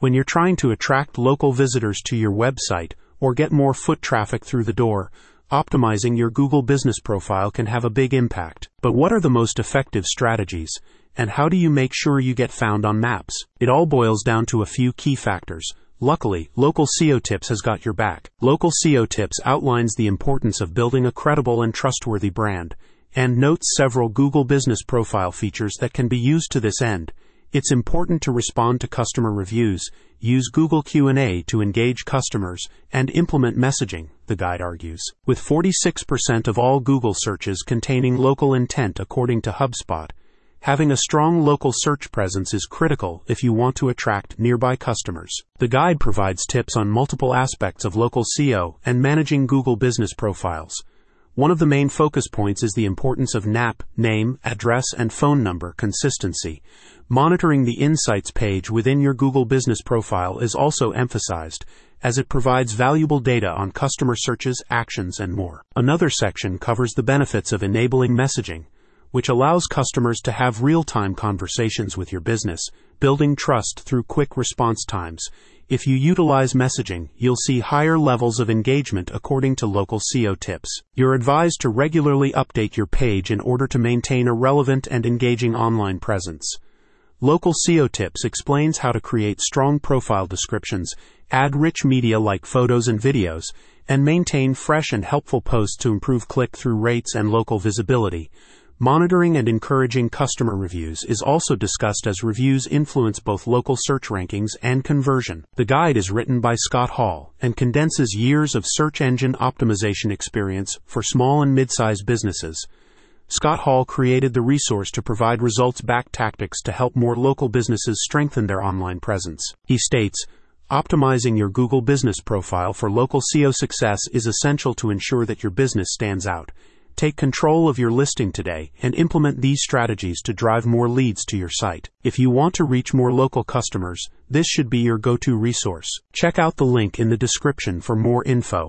When you're trying to attract local visitors to your website or get more foot traffic through the door, optimizing your Google business profile can have a big impact. But what are the most effective strategies? And how do you make sure you get found on maps? It all boils down to a few key factors. Luckily, Local SEO Tips has got your back. Local SEO Tips outlines the importance of building a credible and trustworthy brand and notes several Google business profile features that can be used to this end. It's important to respond to customer reviews, use Google Q&A to engage customers, and implement messaging, the guide argues. With 46% of all Google searches containing local intent according to HubSpot, having a strong local search presence is critical if you want to attract nearby customers. The guide provides tips on multiple aspects of local SEO and managing Google business profiles. One of the main focus points is the importance of NAP, name, address, and phone number consistency. Monitoring the Insights page within your Google business profile is also emphasized, as it provides valuable data on customer searches, actions, and more. Another section covers the benefits of enabling messaging, which allows customers to have real time conversations with your business, building trust through quick response times. If you utilize messaging, you'll see higher levels of engagement according to local SEO tips. You're advised to regularly update your page in order to maintain a relevant and engaging online presence. Local SEO Tips explains how to create strong profile descriptions, add rich media like photos and videos, and maintain fresh and helpful posts to improve click through rates and local visibility. Monitoring and encouraging customer reviews is also discussed as reviews influence both local search rankings and conversion. The guide is written by Scott Hall and condenses years of search engine optimization experience for small and mid-sized businesses. Scott Hall created the resource to provide results backed tactics to help more local businesses strengthen their online presence. He states, Optimizing your Google business profile for local SEO success is essential to ensure that your business stands out. Take control of your listing today and implement these strategies to drive more leads to your site. If you want to reach more local customers, this should be your go to resource. Check out the link in the description for more info.